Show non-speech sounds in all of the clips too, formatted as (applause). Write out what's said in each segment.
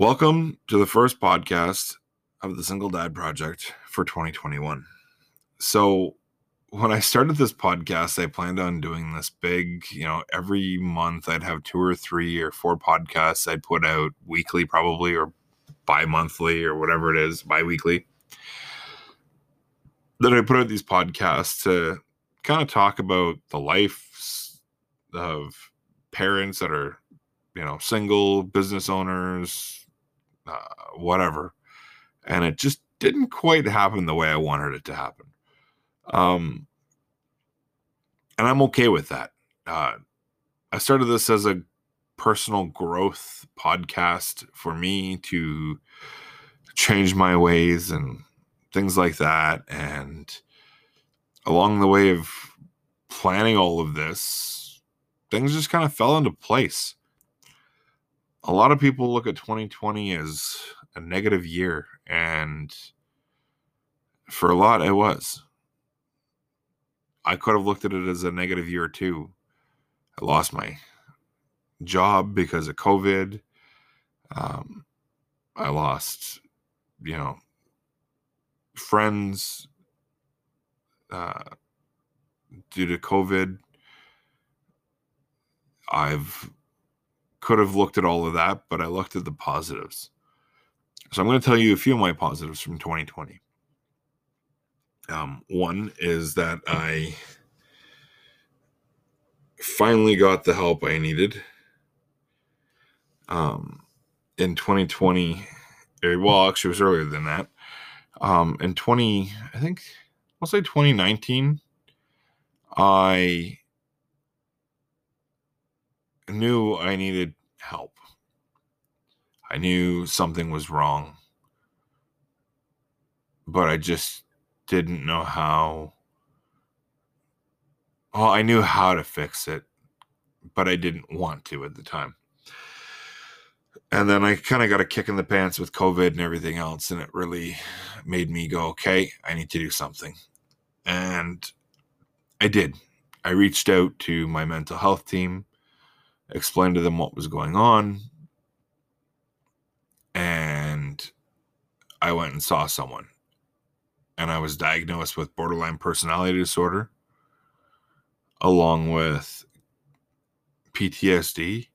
Welcome to the first podcast of the Single Dad Project for 2021. So, when I started this podcast, I planned on doing this big, you know, every month I'd have two or three or four podcasts I'd put out weekly, probably, or bi monthly, or whatever it is, bi weekly. Then I put out these podcasts to kind of talk about the life of parents that are, you know, single business owners, uh, whatever. And it just didn't quite happen the way I wanted it to happen. Um, and I'm okay with that. Uh, I started this as a personal growth podcast for me to change my ways and things like that. And along the way of planning all of this, things just kind of fell into place. A lot of people look at 2020 as a negative year, and for a lot, it was. I could have looked at it as a negative year too. I lost my job because of COVID. Um, I lost, you know, friends uh, due to COVID. I've could have looked at all of that, but I looked at the positives. So I'm going to tell you a few of my positives from 2020. Um, one is that I finally got the help I needed. Um, in 2020, eh, well, actually, it was earlier than that. Um, in 20, I think, I'll say 2019, I knew I needed help. I knew something was wrong, but I just didn't know how. Well, I knew how to fix it, but I didn't want to at the time. And then I kind of got a kick in the pants with COVID and everything else, and it really made me go, okay, I need to do something. And I did. I reached out to my mental health team, explained to them what was going on, and I went and saw someone and I was diagnosed with borderline personality disorder, along with PTSD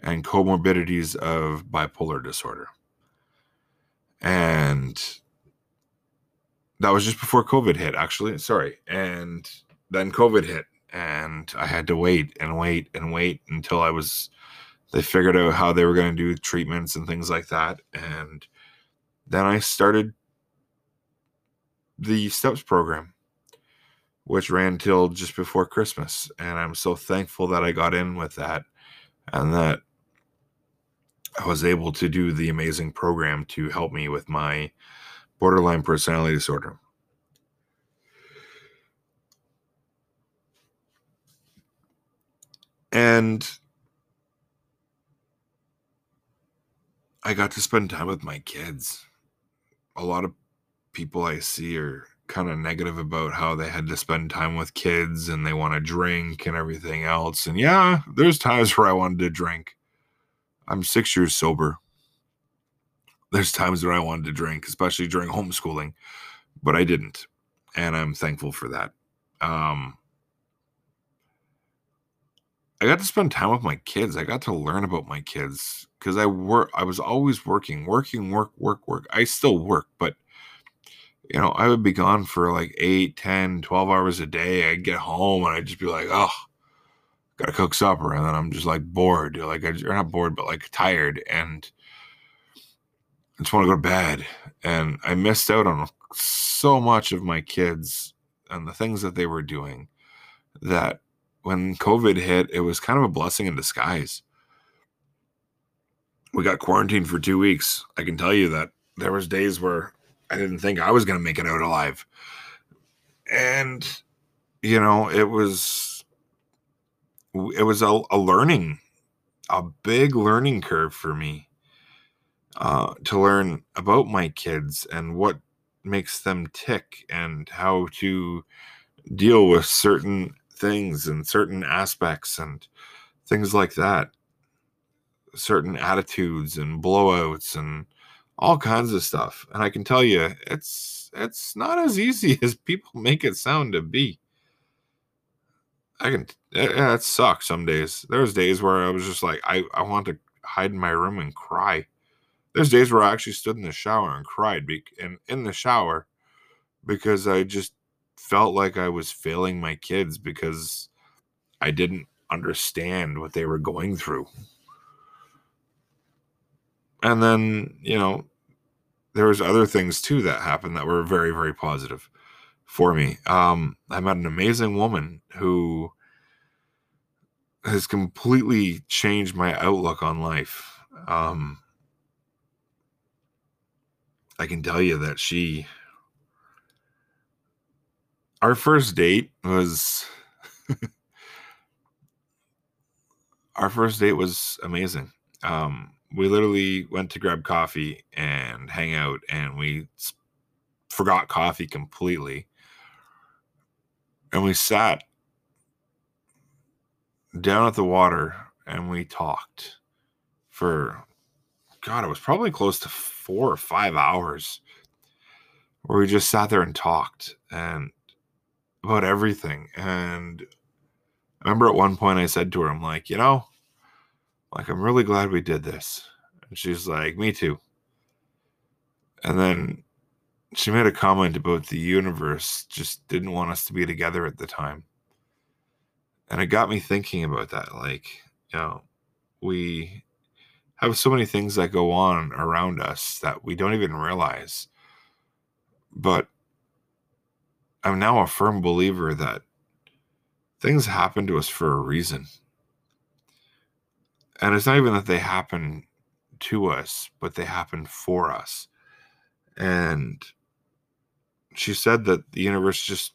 and comorbidities of bipolar disorder. And that was just before COVID hit, actually. Sorry. And then COVID hit, and I had to wait and wait and wait until I was, they figured out how they were going to do treatments and things like that. And then I started the STEPPS program, which ran till just before Christmas. And I'm so thankful that I got in with that and that I was able to do the amazing program to help me with my borderline personality disorder. And I got to spend time with my kids. A lot of people I see are kind of negative about how they had to spend time with kids and they want to drink and everything else. And yeah, there's times where I wanted to drink. I'm six years sober. There's times where I wanted to drink, especially during homeschooling, but I didn't. And I'm thankful for that. Um, I got to spend time with my kids. I got to learn about my kids because I work. I was always working, working, work, work, work. I still work, but you know, I would be gone for like 8, 10, 12 hours a day. I'd get home and I'd just be like, oh, gotta cook supper. And then I'm just like bored. Like, I, or not bored, but like tired. And I just want to go to bed. And I missed out on so much of my kids and the things that they were doing that when COVID hit, it was kind of a blessing in disguise. We got quarantined for two weeks. I can tell you that there was days where I didn't think I was going to make it out alive. And you know, it was it was a, a learning, a big learning curve for me uh, to learn about my kids and what makes them tick and how to deal with certain things and certain aspects and things like that. certain attitudes and blowouts and all kinds of stuff. And I can tell you, it's it's not as easy (laughs) as people make it sound to be. I can yeah, it sucks some days. There's days where I was just like, I, I want to hide in my room and cry. There's days where I actually stood in the shower and cried be- in the shower because I just felt like I was failing my kids because I didn't understand what they were going through. And then, you know, there was other things too that happened that were very, very positive for me. Um, I met an amazing woman who has completely changed my outlook on life. Um, I can tell you that she, our first date was, (laughs) our first date was amazing. Um, we literally went to grab coffee and hang out, and we forgot coffee completely. And we sat down at the water and we talked for God, it was probably close to four or five hours where we just sat there and talked and about everything. And I remember at one point I said to her, I'm like, you know, like I'm really glad we did this. And she's like, Me too. And then she made a comment about the universe just didn't want us to be together at the time and it got me thinking about that like you know we have so many things that go on around us that we don't even realize but i'm now a firm believer that things happen to us for a reason. And it's not even that they happen to us but they happen for us. And she said that the universe just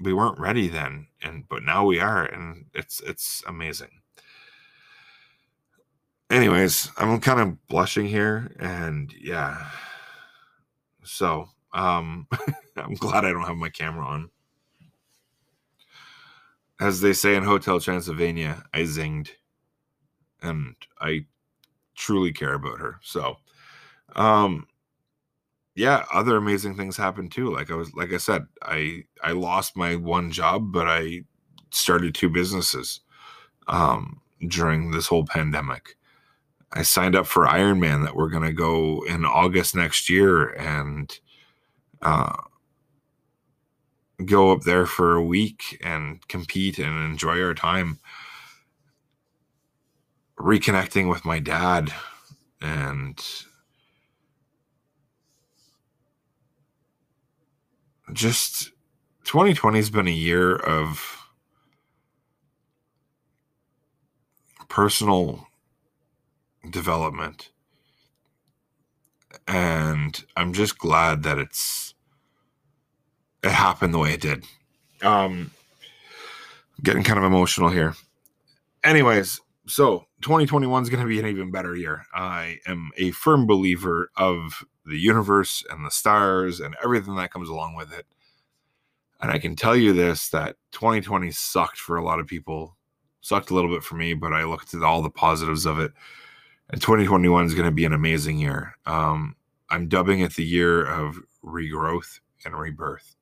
we weren't ready then and but now we are and it's it's amazing. Anyways i'm kind of blushing here and yeah. So um (laughs) i'm glad i don't have my camera on as they say in hotel transylvania i zinged and i truly care about her so um yeah, other amazing things happened too. Like I was like I said, I I lost my one job, but I started two businesses um during this whole pandemic. I signed up for Ironman that we're to go in August next year and uh go up there for a week and compete and enjoy our time. Reconnecting with my dad and just 2020 has been a year of personal development and i'm just glad that it's it happened the way it did um getting kind of emotional here anyways so 2021 is going to be an even better year i am a firm believer of the universe and the stars and everything that comes along with it. And I can tell you this that 2020 sucked for a lot of people, sucked a little bit for me, but I looked at all the positives of it. And 2021 is going to be an amazing year. Um, I'm dubbing it the year of regrowth and rebirth.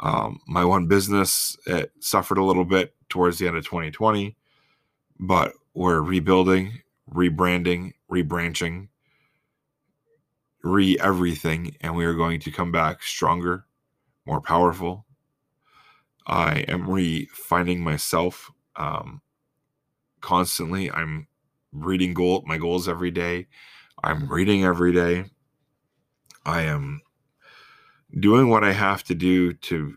Um, my one business suffered a little bit towards the end of 2020, but we're rebuilding, rebranding, rebranching, re everything, and we are going to come back stronger, more powerful. I am refining myself um, constantly. I'm reading goal my goals every day. I'm reading every day. I am doing what I have to do to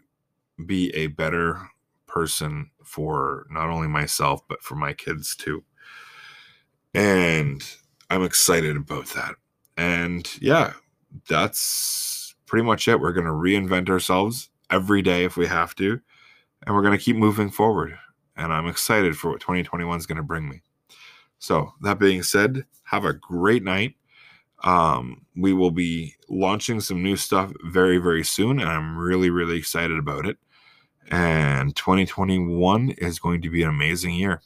be a better person for not only myself but for my kids too. And I'm excited about that. And yeah, that's pretty much it. We're going to reinvent ourselves every day if we have to. And we're going to keep moving forward. And I'm excited for what 2021 is going to bring me. So, that being said, have a great night. Um, we will be launching some new stuff very, very soon. And I'm really, really excited about it. And 2021 is going to be an amazing year.